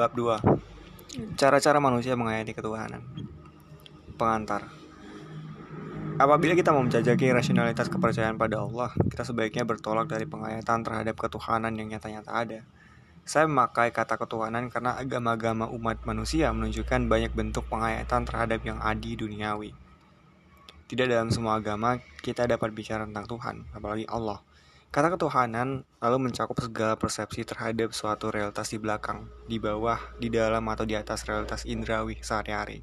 Bab 2 Cara-cara manusia menghayati ketuhanan Pengantar Apabila kita mau menjajaki rasionalitas kepercayaan pada Allah, kita sebaiknya bertolak dari penghayatan terhadap ketuhanan yang nyata-nyata ada. Saya memakai kata ketuhanan karena agama-agama umat manusia menunjukkan banyak bentuk penghayatan terhadap yang adi duniawi. Tidak dalam semua agama kita dapat bicara tentang Tuhan, apalagi Allah. Kata ketuhanan lalu mencakup segala persepsi terhadap suatu realitas di belakang, di bawah, di dalam atau di atas realitas indrawi sehari-hari.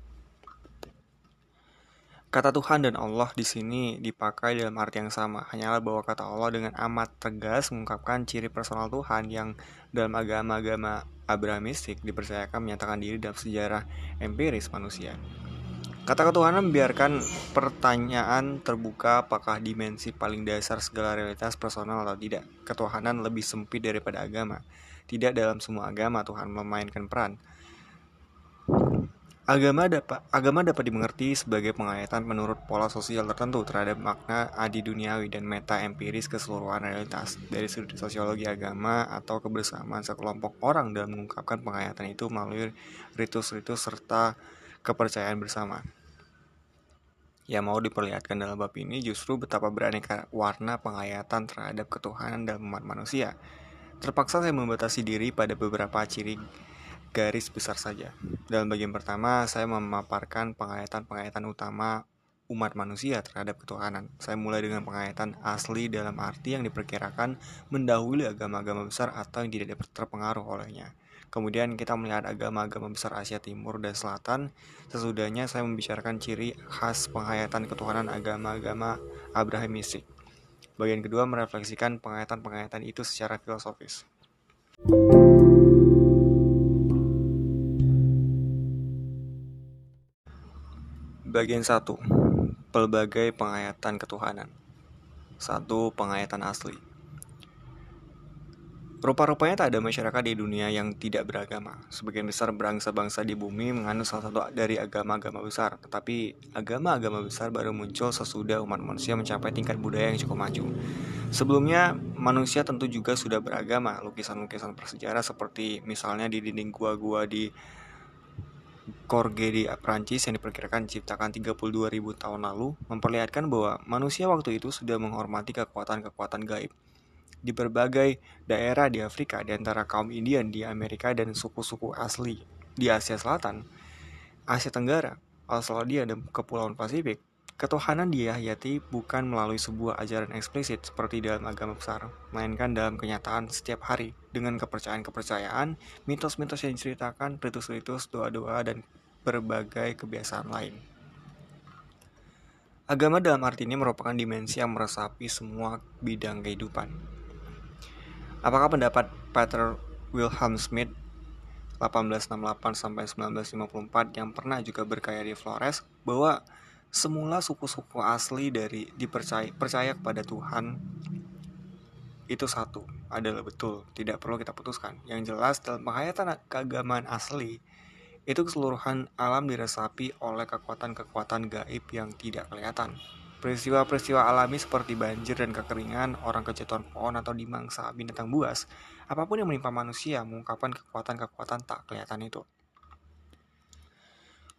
Kata Tuhan dan Allah di sini dipakai dalam arti yang sama, hanyalah bahwa kata Allah dengan amat tegas mengungkapkan ciri personal Tuhan yang dalam agama-agama Abrahamistik dipercayakan menyatakan diri dalam sejarah empiris manusia. Kata ketuhanan membiarkan pertanyaan terbuka apakah dimensi paling dasar segala realitas personal atau tidak. Ketuhanan lebih sempit daripada agama. Tidak dalam semua agama Tuhan memainkan peran. Agama dapat agama dapat dimengerti sebagai penghayatan menurut pola sosial tertentu terhadap makna adi duniawi dan meta empiris keseluruhan realitas dari sudut sosiologi agama atau kebersamaan sekelompok orang dalam mengungkapkan penghayatan itu melalui ritus-ritus serta kepercayaan bersama. Yang mau diperlihatkan dalam bab ini justru betapa beraneka warna penghayatan terhadap ketuhanan dalam umat manusia. Terpaksa saya membatasi diri pada beberapa ciri garis besar saja. Dalam bagian pertama, saya memaparkan penghayatan-penghayatan utama umat manusia terhadap ketuhanan. Saya mulai dengan penghayatan asli dalam arti yang diperkirakan mendahului agama-agama besar atau yang tidak terpengaruh olehnya. Kemudian kita melihat agama-agama besar Asia Timur dan Selatan. Sesudahnya saya membicarakan ciri khas penghayatan ketuhanan agama-agama Abrahamistik. Bagian kedua merefleksikan penghayatan-penghayatan itu secara filosofis. Bagian 1. Pelbagai penghayatan ketuhanan. 1. Penghayatan asli. Rupa-rupanya tak ada masyarakat di dunia yang tidak beragama. Sebagian besar bangsa-bangsa di bumi menganut salah satu dari agama-agama besar, tetapi agama-agama besar baru muncul sesudah umat manusia mencapai tingkat budaya yang cukup maju. Sebelumnya, manusia tentu juga sudah beragama. Lukisan-lukisan bersejarah seperti misalnya di dinding gua-gua di Korge di Prancis yang diperkirakan diciptakan 32.000 tahun lalu memperlihatkan bahwa manusia waktu itu sudah menghormati kekuatan-kekuatan gaib di berbagai daerah di Afrika, di antara kaum Indian di Amerika dan suku-suku asli di Asia Selatan, Asia Tenggara, Australia, dan Kepulauan Pasifik, ketuhanan diyakini bukan melalui sebuah ajaran eksplisit seperti dalam agama besar, melainkan dalam kenyataan setiap hari dengan kepercayaan-kepercayaan, mitos-mitos yang diceritakan, ritus-ritus, doa-doa, dan berbagai kebiasaan lain. Agama dalam arti ini merupakan dimensi yang meresapi semua bidang kehidupan, Apakah pendapat Peter Wilhelm Smith 1868 sampai 1954 yang pernah juga berkaya di Flores bahwa semula suku-suku asli dari dipercaya percaya kepada Tuhan itu satu adalah betul, tidak perlu kita putuskan. Yang jelas dalam penghayatan keagamaan asli itu keseluruhan alam diresapi oleh kekuatan-kekuatan gaib yang tidak kelihatan. Peristiwa-peristiwa alami seperti banjir dan kekeringan, orang kejatuhan pohon atau dimangsa binatang buas, apa pun yang menimpa manusia mengungkapkan kekuatan-kekuatan tak kelihatan itu.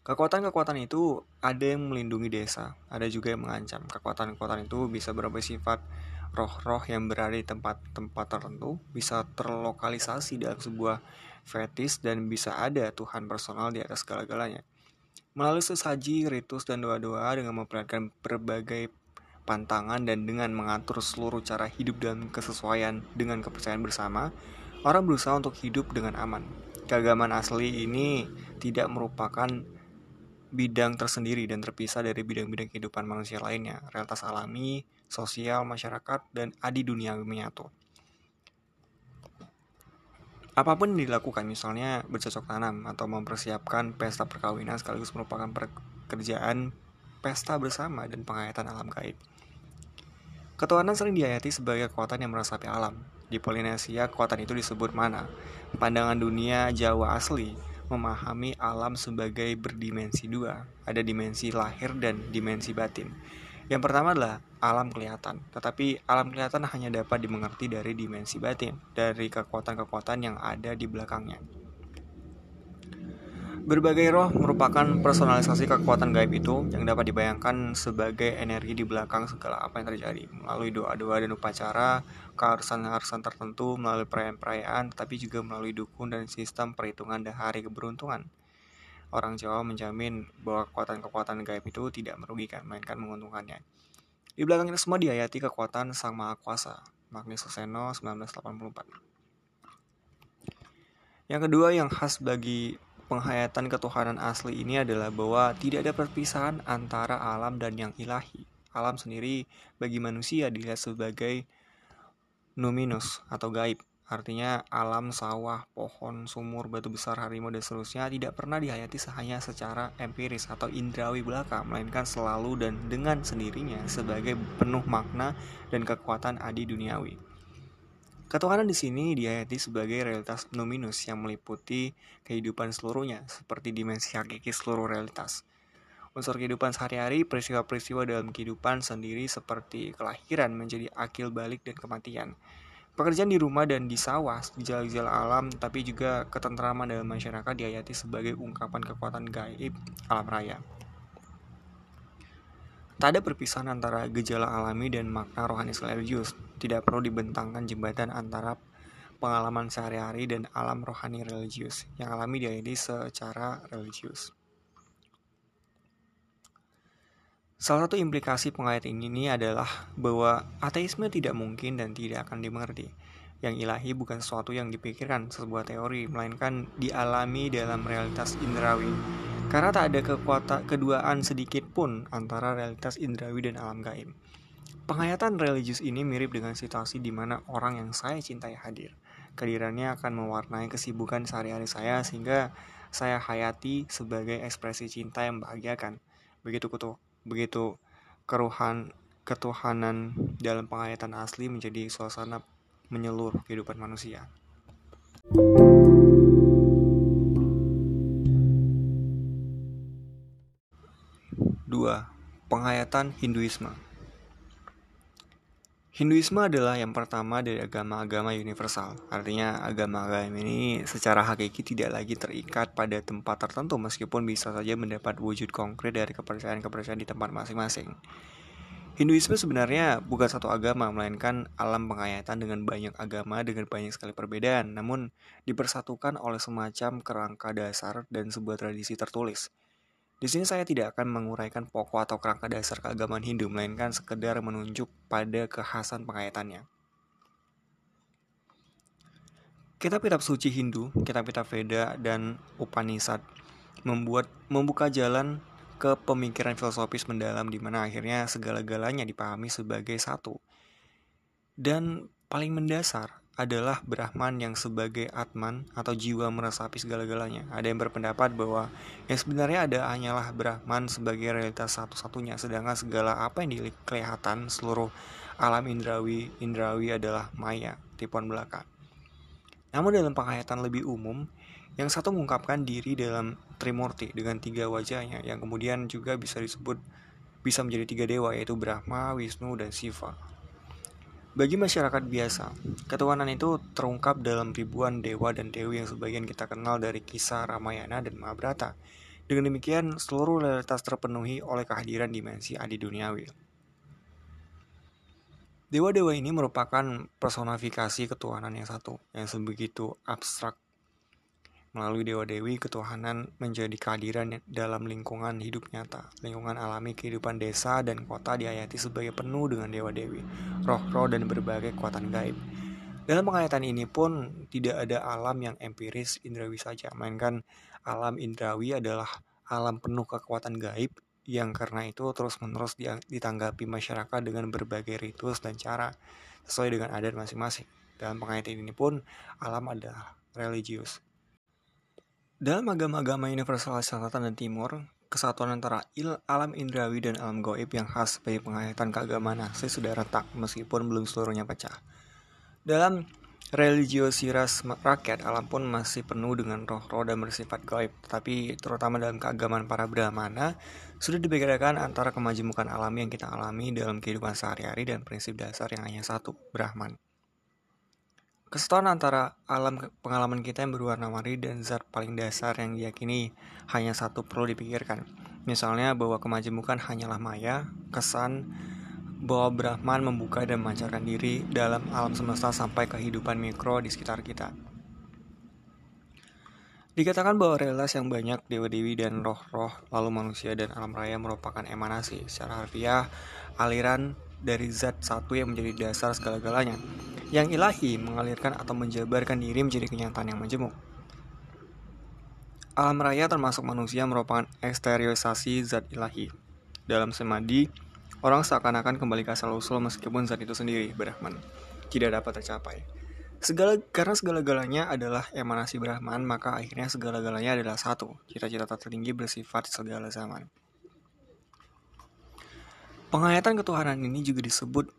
Kekuatan-kekuatan itu ada yang melindungi desa, ada juga yang mengancam. Kekuatan-kekuatan itu bisa bersifat roh-roh yang berada di tempat-tempat tertentu, bisa terlokalisasi dalam sebuah fetis dan bisa ada Tuhan personal di atas segala-galanya. Melalui sesaji, ritus, dan doa-doa dengan memperlihatkan berbagai pantangan dan dengan mengatur seluruh cara hidup dan kesesuaian dengan kepercayaan bersama, orang berusaha untuk hidup dengan aman. Keagamaan asli ini tidak merupakan bidang tersendiri dan terpisah dari bidang-bidang kehidupan manusia lainnya, realitas alami, sosial, masyarakat, dan adi dunia menyatu. Apa pun yang dilakukan, misalnya bercocok tanam atau mempersiapkan pesta perkawinan sekaligus merupakan pekerjaan pesta bersama dan penghayatan alam gaib. Ketuhanan sering diayati sebagai kekuatan yang meresapi alam. Di Polinesia, kekuatan itu disebut mana. Pandangan dunia Jawa asli memahami alam sebagai berdimensi dua. Ada dimensi lahir dan dimensi batin. Yang pertama adalah alam kelihatan, tetapi alam kelihatan hanya dapat dimengerti dari dimensi batin, dari kekuatan-kekuatan yang ada di belakangnya. Berbagai roh merupakan personalisasi kekuatan gaib itu yang dapat dibayangkan sebagai energi di belakang segala apa yang terjadi melalui doa-doa dan upacara, keharusan-keharusan tertentu, melalui perayaan-perayaan, tapi juga melalui dukun dan sistem perhitungan dan hari keberuntungan. Orang Jawa menjamin bahwa kekuatan-kekuatan gaib itu tidak merugikan, melainkan menguntungkannya. Di belakang itu semua diayati kekuatan Sang Maha Kuasa, Magnus Suseno 1984. Yang kedua yang khas bagi penghayatan ketuhanan asli ini adalah bahwa tidak ada perpisahan antara alam dan yang ilahi. Alam sendiri bagi manusia dilihat sebagai numinus atau gaib. Artinya alam, sawah, pohon, sumur, batu besar, harimau, dan seterusnya tidak pernah dihayati hanya secara empiris atau indrawi belaka, melainkan selalu dan dengan sendirinya sebagai penuh makna dan kekuatan adi duniawi. Ketuhanan di sini diayati sebagai realitas nominus yang meliputi kehidupan seluruhnya, seperti dimensi hakiki seluruh realitas. Unsur kehidupan sehari-hari, peristiwa-peristiwa dalam kehidupan sendiri seperti kelahiran menjadi akil balik dan kematian. Pekerjaan di rumah dan di sawah, gejala-gejala alam, tapi juga ketentraman dalam masyarakat diayati sebagai ungkapan kekuatan gaib alam raya. Tak ada perpisahan antara gejala alami dan makna rohani religius, tidak perlu dibentangkan jembatan antara pengalaman sehari-hari dan alam rohani religius yang alami diayati secara religius. Salah satu implikasi pengayatan ini adalah bahwa ateisme tidak mungkin dan tidak akan dimengerti. Yang ilahi bukan sesuatu yang dipikirkan sebuah teori, melainkan dialami dalam realitas indrawi. Karena tak ada kekuatan keduaan sedikit pun antara realitas indrawi dan alam gaib. Penghayatan religius ini mirip dengan situasi di mana orang yang saya cintai hadir. Kehadirannya akan mewarnai kesibukan sehari-hari saya sehingga saya hayati sebagai ekspresi cinta yang membahagiakan. Begitu kutu, begitu keruhan ketuhanan dalam penghayatan asli menjadi suasana menyeluruh kehidupan manusia. Dua, penghayatan Hinduisme. Hinduisme adalah yang pertama dari agama-agama universal. Artinya agama-agama ini secara hakiki tidak lagi terikat pada tempat tertentu meskipun bisa saja mendapat wujud konkret dari kepercayaan-kepercayaan di tempat masing-masing. Hinduisme sebenarnya bukan satu agama, melainkan alam penghayatan dengan banyak agama dengan banyak sekali perbedaan, namun dipersatukan oleh semacam kerangka dasar dan sebuah tradisi tertulis. Di sini saya tidak akan menguraikan pokok atau kerangka dasar keagamaan Hindu, melainkan sekedar menunjuk pada kekhasan pengayatannya. Kitab-kitab suci Hindu, kitab-kitab Veda, dan Upanishad membuat membuka jalan ke pemikiran filosofis mendalam di mana akhirnya segala-galanya dipahami sebagai satu. Dan paling mendasar, adalah Brahman yang sebagai Atman atau jiwa meresapi segala-galanya. Ada yang berpendapat bahwa yang sebenarnya ada hanyalah Brahman sebagai realitas satu-satunya, sedangkan segala apa yang dilihat kelihatan seluruh alam indrawi indrawi adalah maya, tipuan belaka. Namun dalam penghayatan lebih umum, yang satu mengungkapkan diri dalam Trimurti dengan tiga wajahnya, yang kemudian juga bisa disebut bisa menjadi tiga dewa yaitu Brahma, Wisnu, dan Siva. Bagi masyarakat biasa, ketuhanan itu terungkap dalam ribuan dewa dan dewi yang sebagian kita kenal dari kisah Ramayana dan Mahabharata. Dengan demikian, seluruh realitas terpenuhi oleh kehadiran dimensi adi duniawi. Dewa-dewa ini merupakan personifikasi ketuhanan yang satu, yang sebegitu abstrak Melalui dewa-dewi, ketuhanan menjadi kehadiran dalam lingkungan hidup nyata. Lingkungan alami kehidupan desa dan kota diayati sebagai penuh dengan dewa-dewi, roh-roh dan berbagai kekuatan gaib. Dalam penghayatan ini pun tidak ada alam yang empiris indrawi saja, melainkan alam indrawi adalah alam penuh kekuatan gaib yang karena itu terus-menerus ditanggapi masyarakat dengan berbagai ritus dan cara sesuai dengan adat masing-masing. Dalam penghayatan ini pun alam adalah religius. Dalam agama-agama universal selatan dan timur, kesatuan antara il alam indrawi dan alam goib yang khas sebagai penghayatan keagamaan asli sudah retak meskipun belum seluruhnya pecah. Dalam religiositas rakyat, alam pun masih penuh dengan roh-roh dan bersifat goib, tetapi terutama dalam keagamaan para brahmana, sudah dibedakan antara kemajemukan alam yang kita alami dalam kehidupan sehari-hari dan prinsip dasar yang hanya satu, Brahman. Kesetuan antara alam pengalaman kita yang berwarna-warni dan zat paling dasar yang diyakini hanya satu perlu dipikirkan. Misalnya bahwa kemajemukan hanyalah maya, kesan bahwa Brahman membuka dan memancarkan diri dalam alam semesta sampai kehidupan mikro di sekitar kita. Dikatakan bahwa realitas yang banyak dewa-dewi dan roh-roh lalu manusia dan alam raya merupakan emanasi secara harfiah aliran dari zat satu yang menjadi dasar segala-galanya yang ilahi mengalirkan atau menjabarkan diri menjadi kenyataan yang majemuk. Alam raya termasuk manusia merupakan eksteriorisasi zat ilahi. Dalam semadi, orang seakan-akan kembali ke asal-usul meskipun zat itu sendiri, Brahman, tidak dapat tercapai. Segala, karena segala-galanya adalah emanasi Brahman, maka akhirnya segala-galanya adalah satu. Cita-cita tertinggi bersifat segala zaman. Penghayatan ketuhanan ini juga disebut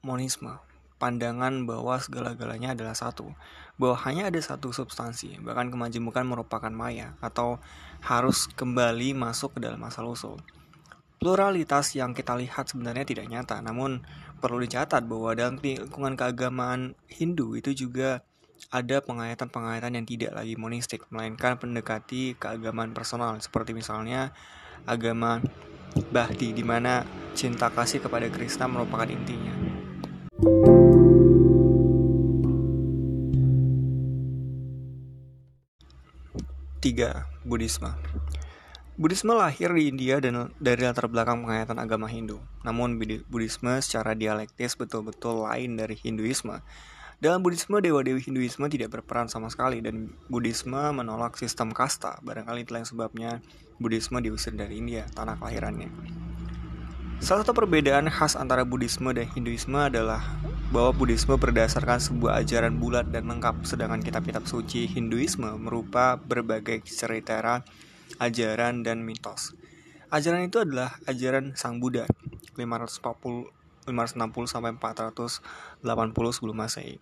monisme, pandangan bahwa segala-galanya adalah satu, bahwa hanya ada satu substansi, bahkan kemajemukan merupakan maya, atau harus kembali masuk ke dalam asal usul. Pluralitas yang kita lihat sebenarnya tidak nyata, namun perlu dicatat bahwa dalam lingkungan keagamaan Hindu itu juga ada penghayatan-penghayatan yang tidak lagi monistik, melainkan pendekati keagamaan personal, seperti misalnya agama Bahdi, di mana cinta kasih kepada Krishna merupakan intinya. 3. Buddhisme Buddhisme lahir di India dan dari latar belakang penghayatan agama Hindu. Namun Buddhisme secara dialektis betul-betul lain dari Hinduisme. Dalam Buddhisme, dewa-dewi Hinduisme tidak berperan sama sekali dan Buddhisme menolak sistem kasta. Barangkali itulah yang sebabnya Buddhisme diusir dari India, tanah kelahirannya. Salah satu perbedaan khas antara Buddhisme dan Hinduisme adalah bahwa Buddhisme berdasarkan sebuah ajaran bulat dan lengkap, sedangkan kitab-kitab suci Hinduisme merupa berbagai cerita, ajaran, dan mitos. Ajaran itu adalah ajaran Sang Buddha 540 560 sampai 480 sebelum Masehi.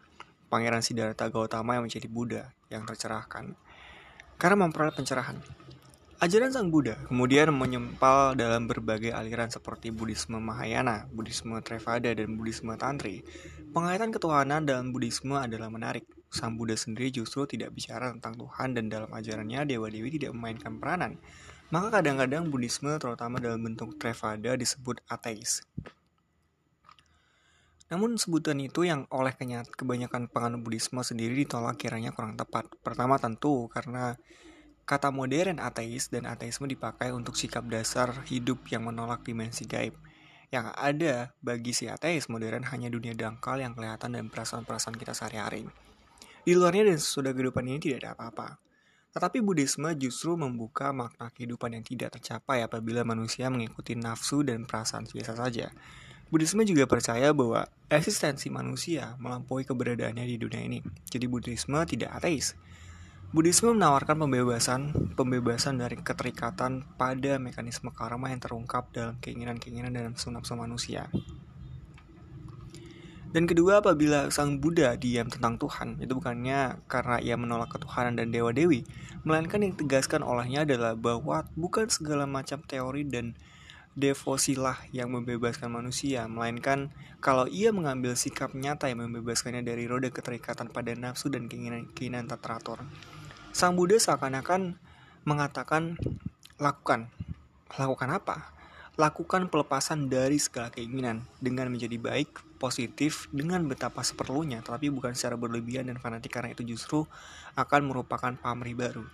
Pangeran Siddhartha Gautama yang menjadi Buddha yang tercerahkan karena memperoleh pencerahan. Ajaran Sang Buddha kemudian menyempal dalam berbagai aliran seperti Buddhisme Mahayana, Buddhisme Theravada, dan Buddhisme Tantri. Penghayatan ketuhanan dalam Buddhisme adalah menarik. Sang Buddha sendiri justru tidak bicara tentang Tuhan dan dalam ajarannya dewa-dewi tidak memainkan peranan. Maka kadang-kadang Buddhisme terutama dalam bentuk Theravada disebut ateis. Namun sebutan itu yang oleh kebanyakan penganut Buddhisme sendiri ditolak kiranya kurang tepat. Pertama tentu karena Kata modern ateis dan ateisme dipakai untuk sikap dasar hidup yang menolak dimensi gaib. Yang ada bagi si ateis modern hanya dunia dangkal yang kelihatan dan perasaan-perasaan kita sehari-hari. Di luarnya dan sesudah kehidupan ini tidak ada apa-apa. Tetapi Buddhisme justru membuka makna kehidupan yang tidak tercapai apabila manusia mengikuti nafsu dan perasaan biasa saja. Buddhisme juga percaya bahwa eksistensi manusia melampaui keberadaannya di dunia ini. Jadi Buddhisme tidak ateis. Buddhisme menawarkan pembebasan, pembebasan dari keterikatan pada mekanisme karma yang terungkap dalam keinginan-keinginan dan nafsu-nafsu manusia. Dan kedua, apabila sang Buddha diam tentang Tuhan, itu bukannya karena ia menolak ketuhanan dan dewa-dewi, melainkan yang ditegaskan olehnya adalah bahwa bukan segala macam teori dan devosilah yang membebaskan manusia, melainkan kalau ia mengambil sikap nyata yang membebaskannya dari roda keterikatan pada nafsu dan keinginan-keinginan tak teratur. Sang Buddha seakan-akan mengatakan lakukan. Lakukan apa? Lakukan pelepasan dari segala keinginan dengan menjadi baik, positif, dengan betapa seperlunya, tapi bukan secara berlebihan dan fanatik karena itu justru akan merupakan pamrih baru.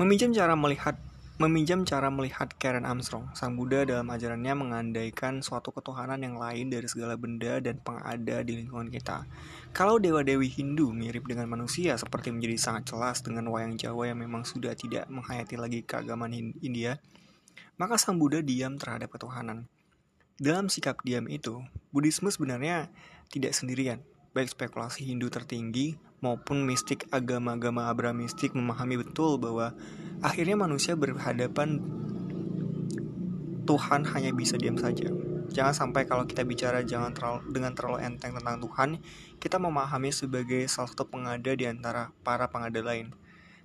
Meminjam cara melihat Meminjam cara melihat Karen Armstrong, Sang Buddha dalam ajarannya mengandaikan suatu ketuhanan yang lain dari segala benda dan pengada di lingkungan kita. Kalau dewa-dewi Hindu mirip dengan manusia seperti menjadi sangat jelas dengan wayang Jawa yang memang sudah tidak menghayati lagi keagamaan India, maka Sang Buddha diam terhadap ketuhanan. Dalam sikap diam itu, Buddhisme sebenarnya tidak sendirian. Baik spekulasi Hindu tertinggi maupun mistik agama-agama Abrahamistik memahami betul bahwa akhirnya manusia berhadapan Tuhan hanya bisa diam saja. Jangan sampai kalau kita bicara jangan terlalu, dengan terlalu enteng tentang Tuhan, kita memahami sebagai salah satu pengada di antara para pengada lain.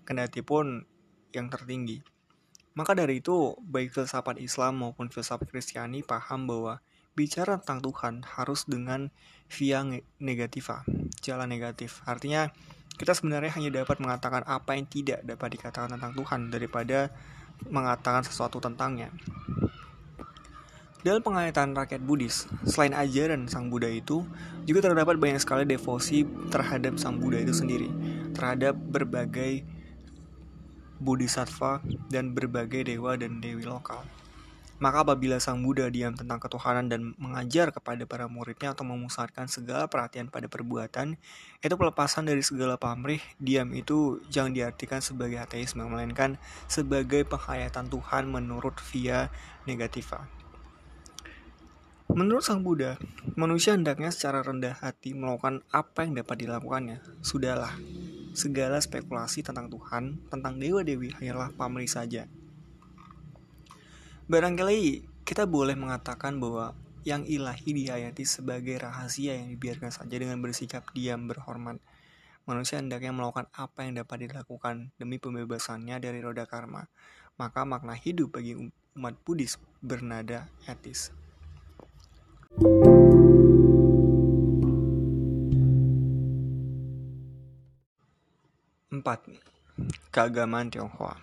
Kendati pun yang tertinggi. Maka dari itu, baik filsafat Islam maupun filsafat Kristiani paham bahwa bicara tentang Tuhan harus dengan via negativa, jalan negatif. Artinya kita sebenarnya hanya dapat mengatakan apa yang tidak dapat dikatakan tentang Tuhan daripada mengatakan sesuatu tentangnya. Dalam penghayatan rakyat Buddhis, selain ajaran Sang Buddha itu, juga terdapat banyak sekali devosi terhadap Sang Buddha itu sendiri, terhadap berbagai bodhisattva dan berbagai dewa dan dewi lokal. Maka apabila Sang Buddha diam tentang ketuhanan dan mengajar kepada para muridnya atau memusatkan segala perhatian pada perbuatan, itu pelepasan dari segala pamrih, diam itu jangan diartikan sebagai ateisme, melainkan sebagai penghayatan Tuhan menurut via negativa. Menurut Sang Buddha, manusia hendaknya secara rendah hati melakukan apa yang dapat dilakukannya. Sudahlah, segala spekulasi tentang Tuhan, tentang dewa-dewi hanyalah pamrih saja. Barangkali kita boleh mengatakan bahwa yang ilahi dihayati sebagai rahasia yang dibiarkan saja dengan bersikap diam berhormat. Manusia hendaknya melakukan apa yang dapat dilakukan demi pembebasannya dari roda karma. Maka makna hidup bagi umat Buddhis bernada etis. Empat, keagamaan Tionghoa.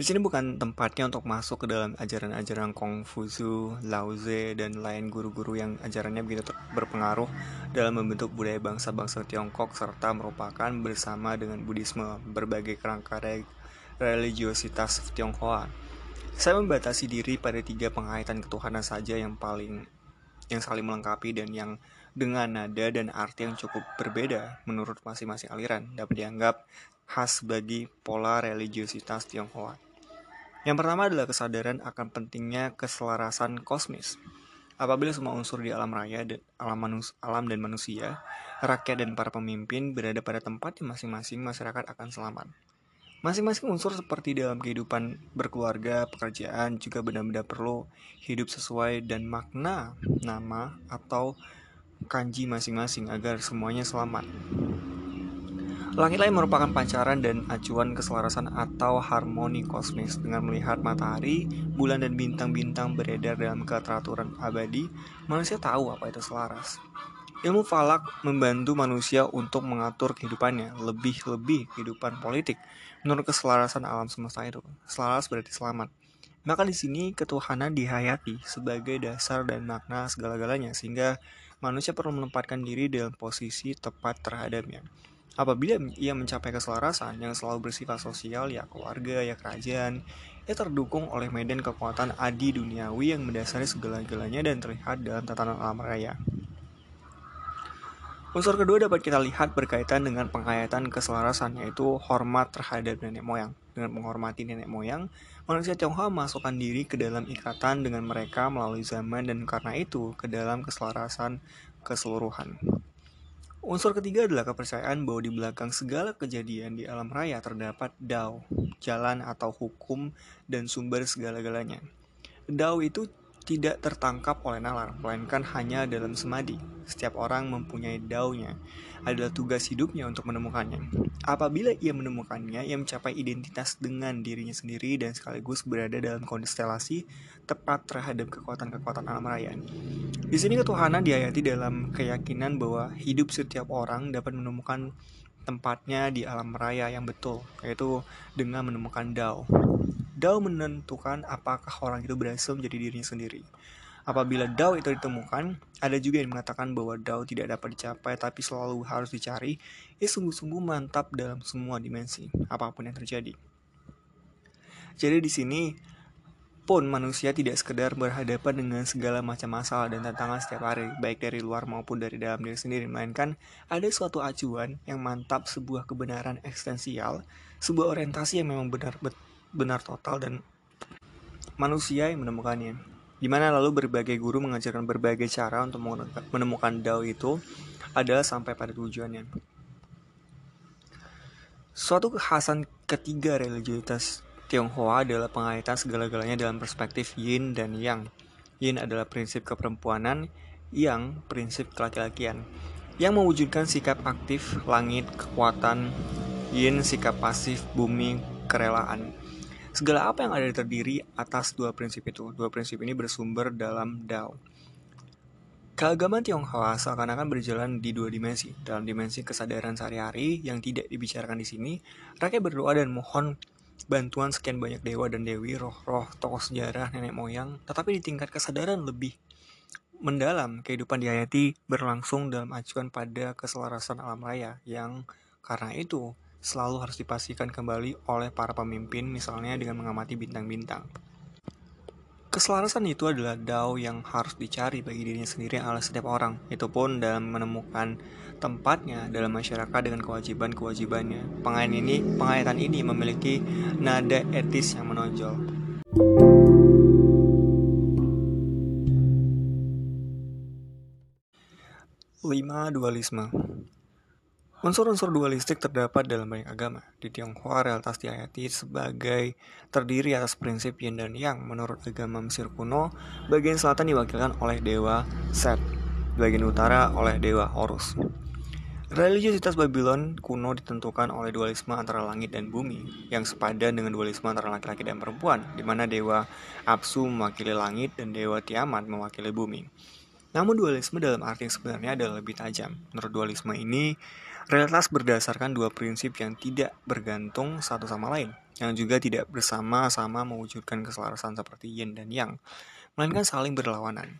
Di sini bukan tempatnya untuk masuk ke dalam ajaran-ajaran Kongfusu, Lao Tse, dan lain guru-guru yang ajarannya begitu berpengaruh dalam membentuk budaya bangsa-bangsa Tiongkok serta merupakan bersama dengan Buddhisme berbagai kerangka religiositas Tionghoa. Saya membatasi diri pada tiga penghayatan ketuhanan saja yang paling yang saling melengkapi dan yang dengan nada dan arti yang cukup berbeda menurut masing-masing aliran dapat dianggap khas bagi pola religiositas Tionghoa. Yang pertama adalah kesadaran akan pentingnya keselarasan kosmis. Apabila semua unsur di alam raya dan alam, manus, alam dan manusia, rakyat dan para pemimpin berada pada tempat yang masing-masing masyarakat akan selamat. Masing-masing unsur seperti dalam kehidupan berkeluarga, pekerjaan juga benar-benar perlu hidup sesuai dan makna nama atau kanji masing-masing agar semuanya selamat. Langit lain merupakan pancaran dan acuan keselarasan atau harmoni kosmis dengan melihat matahari, bulan dan bintang-bintang beredar dalam keteraturan abadi, manusia tahu apa itu selaras. Ilmu falak membantu manusia untuk mengatur kehidupannya, lebih-lebih kehidupan politik menurut keselarasan alam semesta itu. Selaras berarti selamat. Maka di sini ketuhanan dihayati sebagai dasar dan makna segala-galanya sehingga manusia perlu menempatkan diri dalam posisi tepat terhadapnya. Apabila ia mencapai keselarasan yang selalu bersifat sosial, ya keluarga, ya kerajaan, ia terdukung oleh medan kekuatan adi duniawi yang mendasari segala-galanya dan terlihat dalam tatanan alam raya. Unsur kedua dapat kita lihat berkaitan dengan penghayatan keselarasan yaitu hormat terhadap nenek moyang. Dengan menghormati nenek moyang, manusia Tionghoa memasukkan diri ke dalam ikatan dengan mereka melalui zaman dan karena itu ke dalam keselarasan keseluruhan. Unsur ketiga adalah kepercayaan bahwa di belakang segala kejadian di alam raya terdapat Dao, jalan atau hukum dan sumber segala-galanya. Dao itu tidak tertangkap oleh nalar, melainkan hanya dalam semadi. Setiap orang mempunyai daunya, adalah tugas hidupnya untuk menemukannya. Apabila ia menemukannya, ia mencapai identitas dengan dirinya sendiri dan sekaligus berada dalam konstelasi tepat terhadap kekuatan-kekuatan alam raya. Di sini ketuhanan dihayati dalam keyakinan bahwa hidup setiap orang dapat menemukan tempatnya di alam raya yang betul, yaitu dengan menemukan Dao. Dao menentukan apakah orang itu berhasil menjadi dirinya sendiri. Apabila Dao itu ditemukan, ada juga yang mengatakan bahwa Dao tidak dapat dicapai tapi selalu harus dicari. Ia sungguh-sungguh mantap dalam semua dimensi, apa pun yang terjadi. Jadi di sini pun manusia tidak sekedar berhadapan dengan segala macam masalah dan tantangan setiap hari, baik dari luar maupun dari dalam diri sendiri, melainkan ada suatu acuan yang mantap sebuah kebenaran eksistensial, sebuah orientasi yang memang benar betul benar total dan manusia yang menemukannya. Di mana lalu berbagai guru mengajarkan berbagai cara untuk menemukan Dao itu adalah sampai pada tujuannya. Suatu kekhasan ketiga religiositas Tionghoa adalah pengaitan segala-galanya dalam perspektif yin dan yang. Yin adalah prinsip keperempuanan, yang prinsip kelaki-lakian. Yang mewujudkan sikap aktif, langit, kekuatan, yin sikap pasif, bumi, kerelaan. Segala apa yang ada terdiri atas dua prinsip itu. Dua prinsip ini bersumber dalam Dao. Keagamaan Tionghoa seakan-akan berjalan di dua dimensi. Dalam dimensi kesadaran sehari-hari yang tidak dibicarakan di sini, rakyat berdoa dan mohon bantuan sekian banyak dewa dan dewi, roh-roh, tokoh sejarah, nenek moyang, tetapi di tingkat kesadaran lebih mendalam, kehidupan dihayati berlangsung dalam acuan pada keselarasan alam raya yang karena itu selalu harus dipastikan kembali oleh para pemimpin misalnya dengan mengamati bintang-bintang. Keselarasan itu adalah dao yang harus dicari bagi dirinya sendiri oleh setiap orang. Itu pun dalam menemukan tempatnya dalam masyarakat dengan kewajiban-kewajibannya. Pengayatan ini, pengayatan ini memiliki nada etis yang menonjol. Lima dualisme Unsur-unsur dualistik terdapat dalam banyak agama. Di Tionghoa, realitas dihayati sebagai terdiri atas prinsip yin dan yang. Menurut agama Mesir kuno, bagian selatan diwakilkan oleh dewa Set, bagian utara oleh dewa Horus. Religiositas Babylon kuno ditentukan oleh dualisme antara langit dan bumi, yang sepadan dengan dualisme antara laki-laki dan perempuan, di mana dewa Apsu mewakili langit dan dewa Tiamat mewakili bumi. Namun dualisme dalam arti yang sebenarnya adalah lebih tajam. Menurut dualisme ini, Realitas berdasarkan dua prinsip yang tidak bergantung satu sama lain, yang juga tidak bersama-sama mewujudkan keselarasan seperti yin dan yang, melainkan saling berlawanan.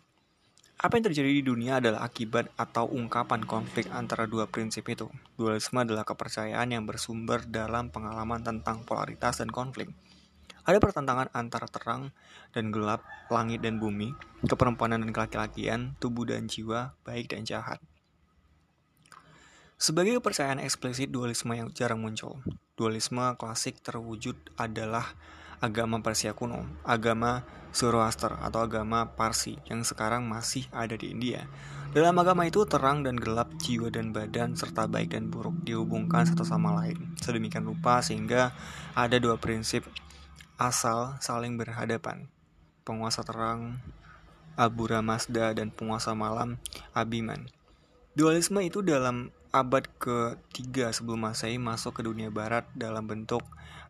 Apa yang terjadi di dunia adalah akibat atau ungkapan konflik antara dua prinsip itu. Dualisme adalah kepercayaan yang bersumber dalam pengalaman tentang polaritas dan konflik. Ada pertentangan antara terang dan gelap, langit dan bumi, keperempuanan dan kelaki-lakian, tubuh dan jiwa, baik dan jahat. Sebagai kepercayaan eksplisit dualisme yang jarang muncul, dualisme klasik terwujud adalah agama Persia kuno, agama Zoroaster atau agama Parsi yang sekarang masih ada di India. Dalam agama itu terang dan gelap, jiwa dan badan, serta baik dan buruk dihubungkan satu sama lain. Sedemikian rupa sehingga ada dua prinsip asal saling berhadapan. Penguasa terang, Abura Mazda dan penguasa malam, Abiman. Dualisme itu dalam abad ke-3 sebelum Masehi masuk ke dunia barat dalam bentuk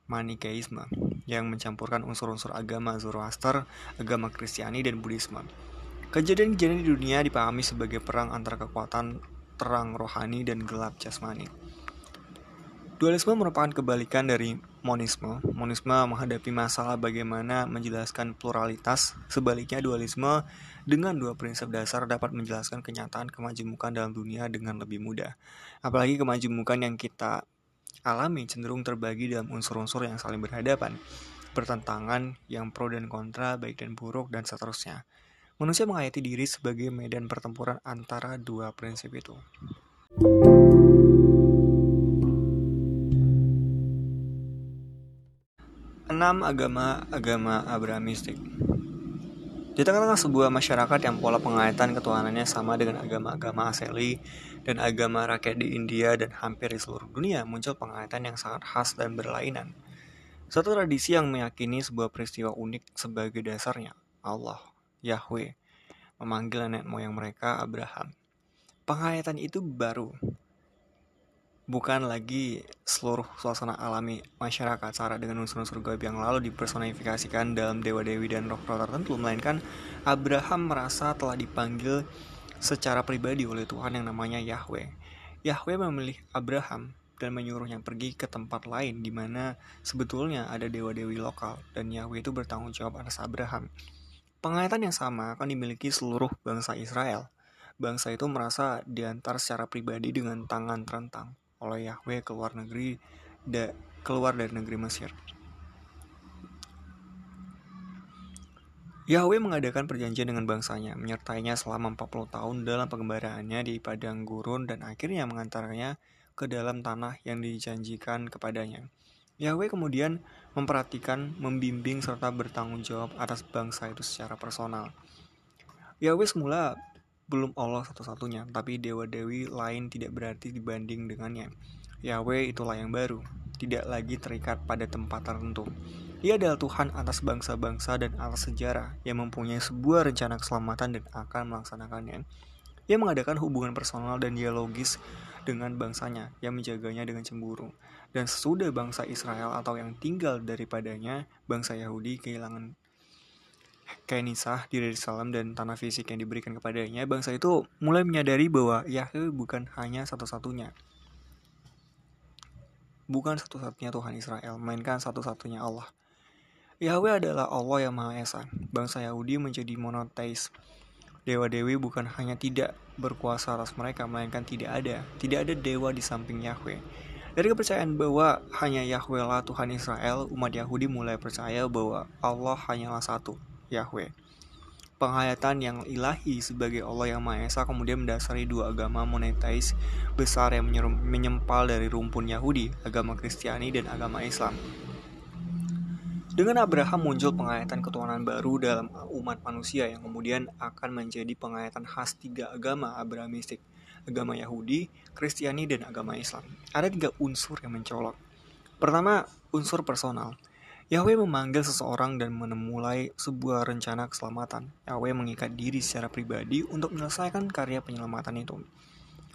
Manikeisme yang mencampurkan unsur-unsur agama Zoroaster, agama Kristiani, dan Buddhisme. Kejadian-kejadian di dunia dipahami sebagai perang antara kekuatan terang rohani dan gelap jasmani. Dualisme merupakan kebalikan dari monisme. Monisme menghadapi masalah bagaimana menjelaskan pluralitas, sebaliknya dualisme dengan dua prinsip dasar dapat menjelaskan kenyataan kemajemukan dalam dunia dengan lebih mudah. Apalagi kemajemukan yang kita alami cenderung terbagi dalam unsur-unsur yang saling berhadapan, pertentangan yang pro dan kontra, baik dan buruk, dan seterusnya. Manusia menghayati diri sebagai medan pertempuran antara dua prinsip itu. Enam agama-agama Abrahamistik di tengah-tengah sebuah masyarakat yang pola pengayatan ketuhanannya sama dengan agama-agama aseli dan agama rakyat di India dan hampir di seluruh dunia, muncul pengayatan yang sangat khas dan berlainan. Satu tradisi yang meyakini sebuah peristiwa unik sebagai dasarnya, Allah, Yahweh, memanggil nenek moyang mereka Abraham. Penghayatan itu baru, bukan lagi seluruh suasana alami masyarakat syarat dengan unsur-unsur gaib yang lalu dipersonifikasikan dalam dewa-dewi dan roh-roh tertentu melainkan Abraham merasa telah dipanggil secara pribadi oleh Tuhan yang namanya Yahweh. Yahweh memilih Abraham dan menyuruhnya pergi ke tempat lain di mana sebetulnya ada dewa-dewi lokal dan Yahweh itu bertanggung jawab atas Abraham. Pengayatan yang sama akan dimiliki seluruh bangsa Israel. Bangsa itu merasa diantar secara pribadi dengan tangan terentang oleh Yahweh keluar negeri da, keluar dari negeri Mesir. Yahweh mengadakan perjanjian dengan bangsanya, menyertainya selama 40 tahun dalam pengembaraannya di padang gurun dan akhirnya mengantarnya ke dalam tanah yang dijanjikan kepadanya. Yahweh kemudian memperhatikan, membimbing, serta bertanggung jawab atas bangsa itu secara personal. Yahweh semula belum Allah satu-satunya, tapi dewa-dewi lain tidak berarti dibanding dengannya. Yahweh itulah yang baru, tidak lagi terikat pada tempat tertentu. Ia adalah Tuhan atas bangsa-bangsa dan atas sejarah yang mempunyai sebuah rencana keselamatan dan akan melaksanakannya. Ia mengadakan hubungan personal dan dialogis dengan bangsanya yang menjaganya dengan cemburu. Dan sesudah bangsa Israel atau yang tinggal daripadanya, bangsa Yahudi kehilangan Kenisah di Yerusalem dan tanah fisik yang diberikan kepadanya, bangsa itu mulai menyadari bahwa Yahweh bukan hanya satu-satunya. Bukan satu-satunya Tuhan Israel, melainkan satu-satunya Allah. Yahweh adalah Allah yang Maha Esa. Bangsa Yahudi menjadi monoteis. Dewa-dewi bukan hanya tidak berkuasa atas mereka, melainkan tidak ada. Tidak ada dewa di samping Yahweh. Dari kepercayaan bahwa hanya Yahweh lah Tuhan Israel, umat Yahudi mulai percaya bahwa Allah hanyalah satu, Yahweh. Penghayatan yang ilahi sebagai Allah yang Maha Esa kemudian mendasari dua agama monetais besar yang menyempal dari rumpun Yahudi, agama Kristiani dan agama Islam. Dengan Abraham muncul penghayatan ketuhanan baru dalam umat manusia yang kemudian akan menjadi penghayatan khas tiga agama Abrahamistik, agama Yahudi, Kristiani, dan agama Islam. Ada tiga unsur yang mencolok. Pertama, unsur personal. Yahweh memanggil seseorang dan menemulai sebuah rencana keselamatan. Yahweh mengikat diri secara pribadi untuk menyelesaikan karya penyelamatan itu.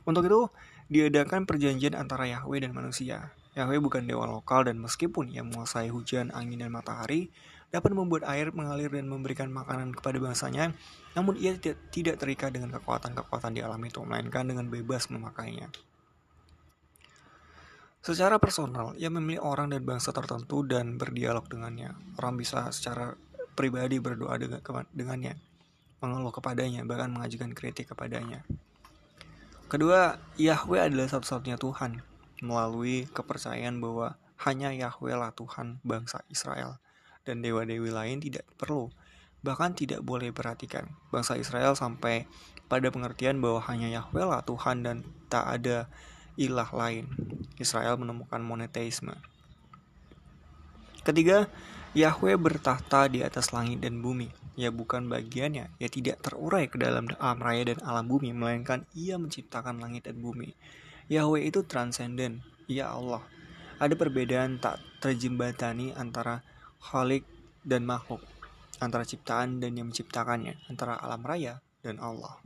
Untuk itu, diadakan perjanjian antara Yahweh dan manusia. Yahweh bukan dewa lokal dan meskipun ia menguasai hujan, angin, dan matahari, dapat membuat air mengalir dan memberikan makanan kepada bangsanya, namun ia tidak terikat dengan kekuatan-kekuatan di alam itu, melainkan dengan bebas memakainya. Secara personal, ia memilih orang dan bangsa tertentu dan berdialog dengannya. Orang bisa secara pribadi berdoa dengan, dengannya, mengeluh kepadanya, bahkan mengajukan kritik kepadanya. Kedua, Yahweh adalah satu-satunya Tuhan, melalui kepercayaan bahwa hanya Yahweh lah Tuhan bangsa Israel, dan dewa-dewi lain tidak perlu, bahkan tidak boleh perhatikan. Bangsa Israel sampai pada pengertian bahwa hanya Yahweh lah Tuhan dan tak ada ilah lain. Israel menemukan monoteisme. Ketiga, Yahweh bertahta di atas langit dan bumi. Ia bukan bagiannya, ia tidak terurai ke dalam alam raya dan alam bumi, melainkan ia menciptakan langit dan bumi. Yahweh itu transenden, ia Allah. Ada perbedaan tak terjembatani antara Khalik dan makhluk, antara ciptaan dan yang menciptakannya, antara alam raya dan Allah.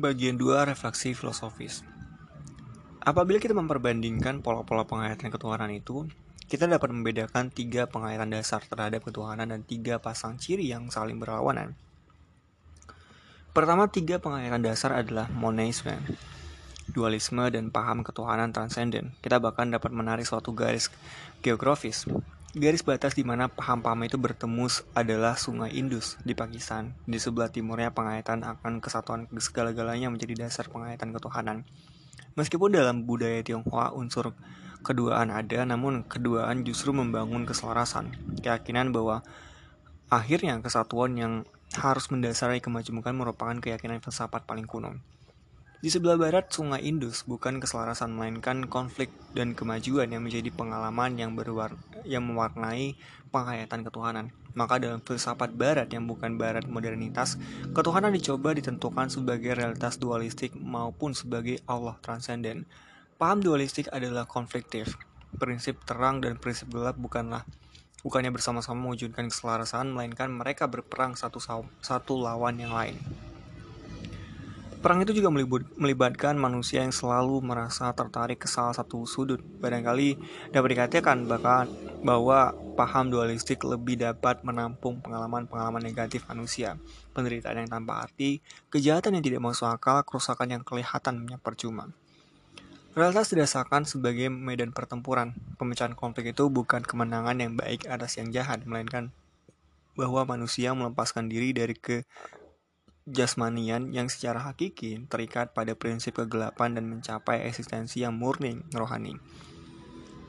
Bagian 2 refleksi filosofis. Apabila kita memperbandingkan pola-pola penghayatan ketuhanan itu, kita dapat membedakan tiga penghayatan dasar terhadap ketuhanan dan tiga pasang ciri yang saling berlawanan. Pertama, tiga penghayatan dasar adalah monisme, dualisme, dan paham ketuhanan transenden. Kita bahkan dapat menarik suatu garis geografis Garis batas di mana paham-paham itu bertemu adalah Sungai Indus di Pakistan. Di sebelah timurnya pengayatan akan kesatuan segala-galanya menjadi dasar pengayatan ketuhanan. Meskipun dalam budaya Tionghoa unsur keduaan ada, namun keduaan justru membangun keselarasan, keyakinan bahwa akhirnya kesatuan yang harus mendasari kemajemukan merupakan keyakinan filsafat paling kuno. Di sebelah barat Sungai Indus bukan keselarasan melainkan konflik dan kemajuan yang menjadi pengalaman yang berwarna, yang mewarnai penghayatan ketuhanan. Maka dalam filsafat barat yang bukan barat modernitas, ketuhanan dicoba ditentukan sebagai realitas dualistik maupun sebagai Allah transenden. Paham dualistik adalah konfliktif. Prinsip terang dan prinsip gelap bukanlah bukannya bersama-sama mewujudkan keselarasan, melainkan mereka berperang satu satu lawan yang lain. Perang itu juga melibatkan manusia yang selalu merasa tertarik ke salah satu sudut. Barangkali dapat dikatakan bahkan bahwa paham dualistik lebih dapat menampung pengalaman-pengalaman negatif manusia, penderitaan yang tanpa arti, kejahatan yang tidak masuk akal, kerusakan yang kelihatan percuma. Realitas dirasakan sebagai medan pertempuran. Pemecahan konflik itu bukan kemenangan yang baik atas yang jahat, melainkan bahwa manusia melepaskan diri dari ke jasmanian yang secara hakiki terikat pada prinsip kegelapan dan mencapai eksistensi yang murni rohani.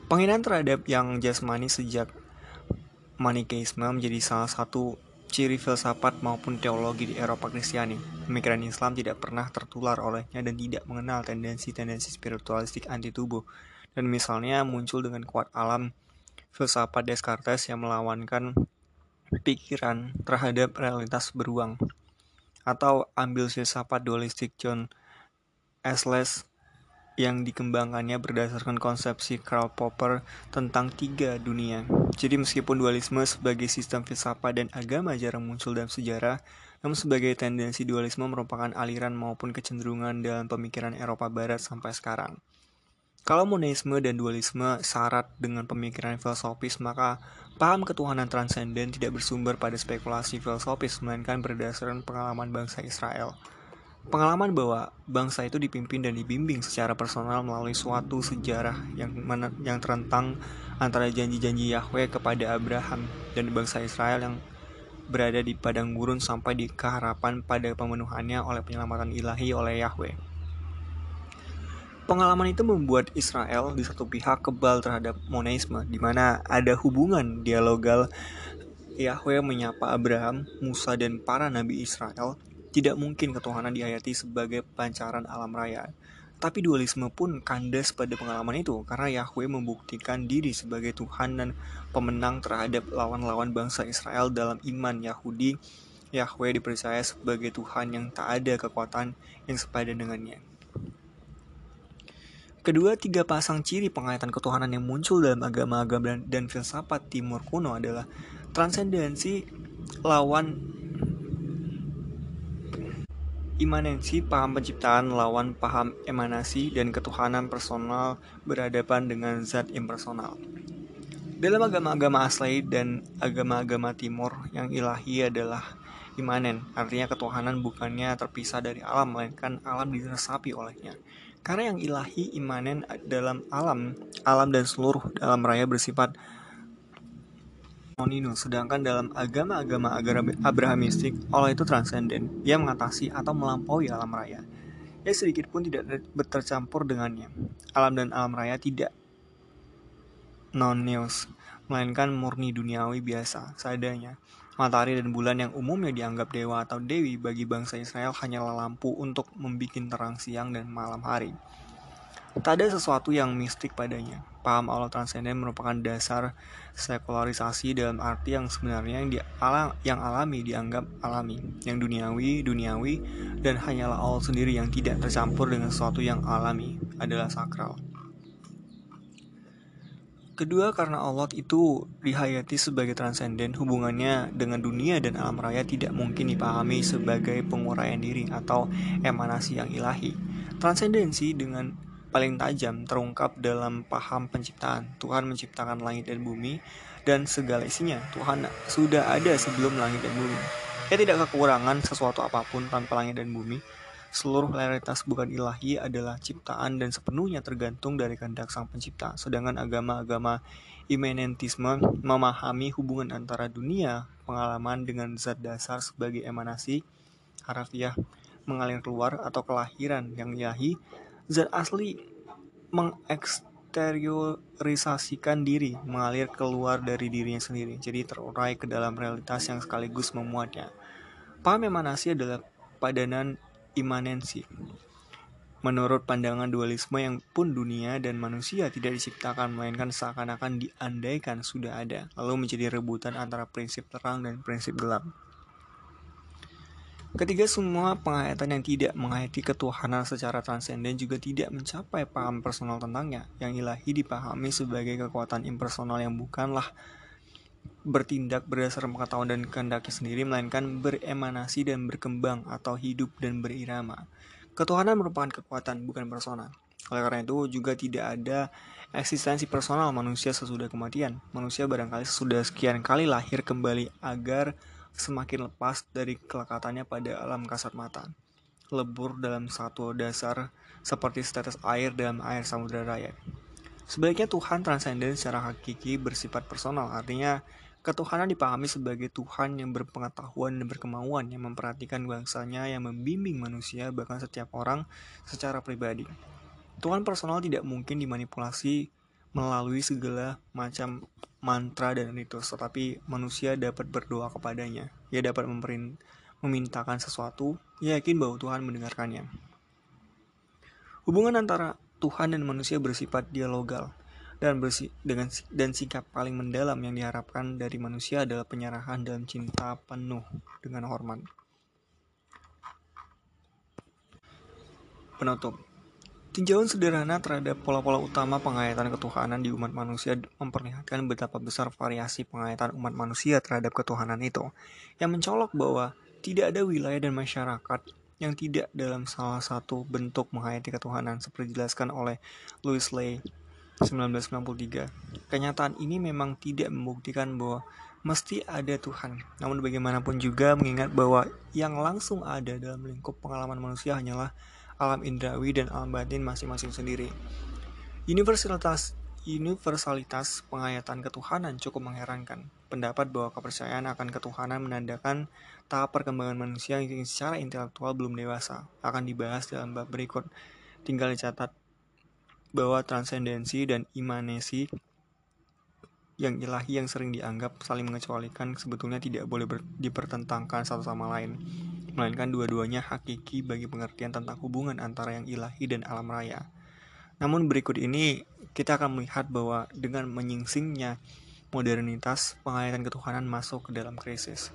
Penghinaan terhadap yang jasmani sejak Manikeisme menjadi salah satu ciri filsafat maupun teologi di Eropa Kristiani. Pemikiran Islam tidak pernah tertular olehnya dan tidak mengenal tendensi-tendensi spiritualistik anti tubuh. Dan misalnya muncul dengan kuat alam filsafat Descartes yang melawankan pikiran terhadap realitas beruang atau ambil filsafat dualistik John Esles yang dikembangkannya berdasarkan konsepsi Karl Popper tentang tiga dunia. Jadi meskipun dualisme sebagai sistem filsafat dan agama jarang muncul dalam sejarah, namun sebagai tendensi dualisme merupakan aliran maupun kecenderungan dalam pemikiran Eropa Barat sampai sekarang. Kalau monisme dan dualisme syarat dengan pemikiran filosofis, maka paham ketuhanan transenden tidak bersumber pada spekulasi filosofis, melainkan berdasarkan pengalaman bangsa Israel. Pengalaman bahwa bangsa itu dipimpin dan dibimbing secara personal melalui suatu sejarah yang yang terentang antara janji-janji Yahweh kepada Abraham dan bangsa Israel yang berada di padang gurun sampai di keharapan pada pemenuhannya oleh penyelamatan ilahi oleh Yahweh. Pengalaman itu membuat Israel di satu pihak kebal terhadap monisme, di mana ada hubungan dialogal Yahweh menyapa Abraham, Musa, dan para nabi Israel. Tidak mungkin ketuhanan dihayati sebagai pancaran alam raya. Tapi dualisme pun kandas pada pengalaman itu karena Yahweh membuktikan diri sebagai Tuhan dan pemenang terhadap lawan-lawan bangsa Israel dalam iman Yahudi. Yahweh dipercaya sebagai Tuhan yang tak ada kekuatan yang sepadan dengannya. Kedua tiga pasang ciri pengayatan ketuhanan yang muncul dalam agama-agama dan, dan filsafat timur kuno adalah transendensi lawan imanensi paham penciptaan lawan paham emanasi dan ketuhanan personal berhadapan dengan zat impersonal. Dalam agama-agama asli dan agama-agama timur yang ilahi adalah imanen, artinya ketuhanan bukannya terpisah dari alam, melainkan alam diresapi olehnya. Karena yang ilahi imanen dalam alam, alam dan seluruh dalam raya bersifat moninus, sedangkan dalam agama-agama Abrahamistik, Allah itu transenden, ia mengatasi atau melampaui alam raya. Ya sedikit pun tidak tercampur dengannya. Alam dan alam raya tidak non-news, melainkan murni duniawi biasa, seadanya. Matahari dan bulan yang umumnya dianggap dewa atau dewi bagi bangsa Israel hanyalah lampu untuk membuat terang siang dan malam hari. Tak ada sesuatu yang mistik padanya. Paham Allah transenden merupakan dasar sekularisasi dalam arti yang sebenarnya yang, di alam, yang alami dianggap alami, yang duniawi duniawi, dan hanyalah Allah sendiri yang tidak tercampur dengan sesuatu yang alami adalah sakral. Kedua, karena Allah itu dihayati sebagai transenden, hubungannya dengan dunia dan alam raya tidak mungkin dipahami sebagai penguraian diri atau emanasi yang ilahi. Transendensi dengan paling tajam terungkap dalam paham penciptaan. Tuhan menciptakan langit dan bumi dan segala isinya. Tuhan sudah ada sebelum langit dan bumi. Ia tidak kekurangan sesuatu apa pun tanpa langit dan bumi seluruh realitas bukan ilahi adalah ciptaan dan sepenuhnya tergantung dari kehendak sang pencipta. Sedangkan agama-agama imanentisme memahami hubungan antara dunia, pengalaman dengan zat dasar sebagai emanasi, harafiah, mengalir keluar atau kelahiran yang ilahi, zat asli mengeksteriorisasikan diri, mengalir keluar dari dirinya sendiri, jadi terurai ke dalam realitas yang sekaligus memuatnya. Paham emanasi adalah padanan imanensi. Menurut pandangan dualisme yang pun dunia dan manusia tidak diciptakan melainkan seakan-akan diandaikan sudah ada, lalu menjadi rebutan antara prinsip terang dan prinsip gelap. Ketiga, semua penghayatan yang tidak menghayati ketuhanan secara transenden juga tidak mencapai paham personal tentangnya. Yang ilahi dipahami sebagai kekuatan impersonal yang bukanlah bertindak berdasarkan pengetahuan dan kehendaknya sendiri, melainkan beremanasi dan berkembang atau hidup dan berirama. Ketuhanan merupakan kekuatan, bukan personal. Oleh karena itu, juga tidak ada eksistensi personal manusia sesudah kematian. Manusia barangkali sesudah sekian kali lahir kembali agar semakin lepas dari kelekatannya pada alam kasat mata. Lebur dalam satu dasar seperti status air dalam air samudera raya. Sebaliknya Tuhan transenden secara hakiki bersifat personal, artinya Ketuhanan dipahami sebagai Tuhan yang berpengetahuan dan berkemauan yang memperhatikan bangsanya yang membimbing manusia bahkan setiap orang secara pribadi. Tuhan personal tidak mungkin dimanipulasi melalui segala macam mantra dan ritus, tetapi manusia dapat berdoa kepadanya. Ia dapat memperin, memintakan sesuatu, ia yakin bahwa Tuhan mendengarkannya. Hubungan antara Tuhan dan manusia bersifat dialogal dan bersih dengan dan sikap paling mendalam yang diharapkan dari manusia adalah penyerahan dalam cinta penuh dengan hormat. Penutup. Tinjauan sederhana terhadap pola-pola utama penghayatan ketuhanan di umat manusia memperlihatkan betapa besar variasi penghayatan umat manusia terhadap ketuhanan itu, yang mencolok bahwa tidak ada wilayah dan masyarakat yang tidak dalam salah satu bentuk menghayati ketuhanan seperti dijelaskan oleh Louis Ley 1993. Kenyataan ini memang tidak membuktikan bahwa mesti ada Tuhan. Namun bagaimanapun juga mengingat bahwa yang langsung ada dalam lingkup pengalaman manusia hanyalah alam indrawi dan alam batin masing-masing sendiri. Universalitas universalitas penghayatan ketuhanan cukup mengherankan. Pendapat bahwa kepercayaan akan ketuhanan menandakan tahap perkembangan manusia yang secara intelektual belum dewasa akan dibahas dalam bab berikut. Tinggal dicatat bahwa transendensi dan imanesi yang ilahi yang sering dianggap saling mengecualikan sebetulnya tidak boleh dipertentangkan satu sama lain, melainkan dua-duanya hakiki bagi pengertian tentang hubungan antara yang ilahi dan alam raya. Namun berikut ini kita akan melihat bahwa dengan menyingsingnya modernitas, penghayatan ketuhanan masuk ke dalam krisis.